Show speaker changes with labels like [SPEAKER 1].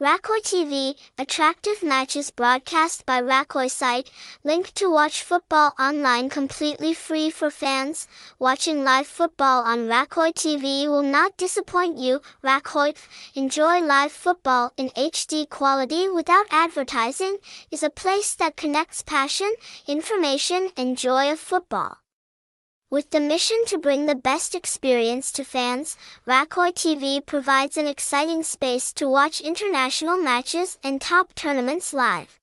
[SPEAKER 1] Rakhoi TV, attractive matches broadcast by Rakhoi site, link to watch football online completely free for fans. Watching live football on Rakhoi TV will not disappoint you. Rakhoi, enjoy live football in HD quality without advertising, is a place that connects passion, information and joy of football. With the mission to bring the best experience to fans, Rakhoi TV provides an exciting space to watch international matches and top tournaments live.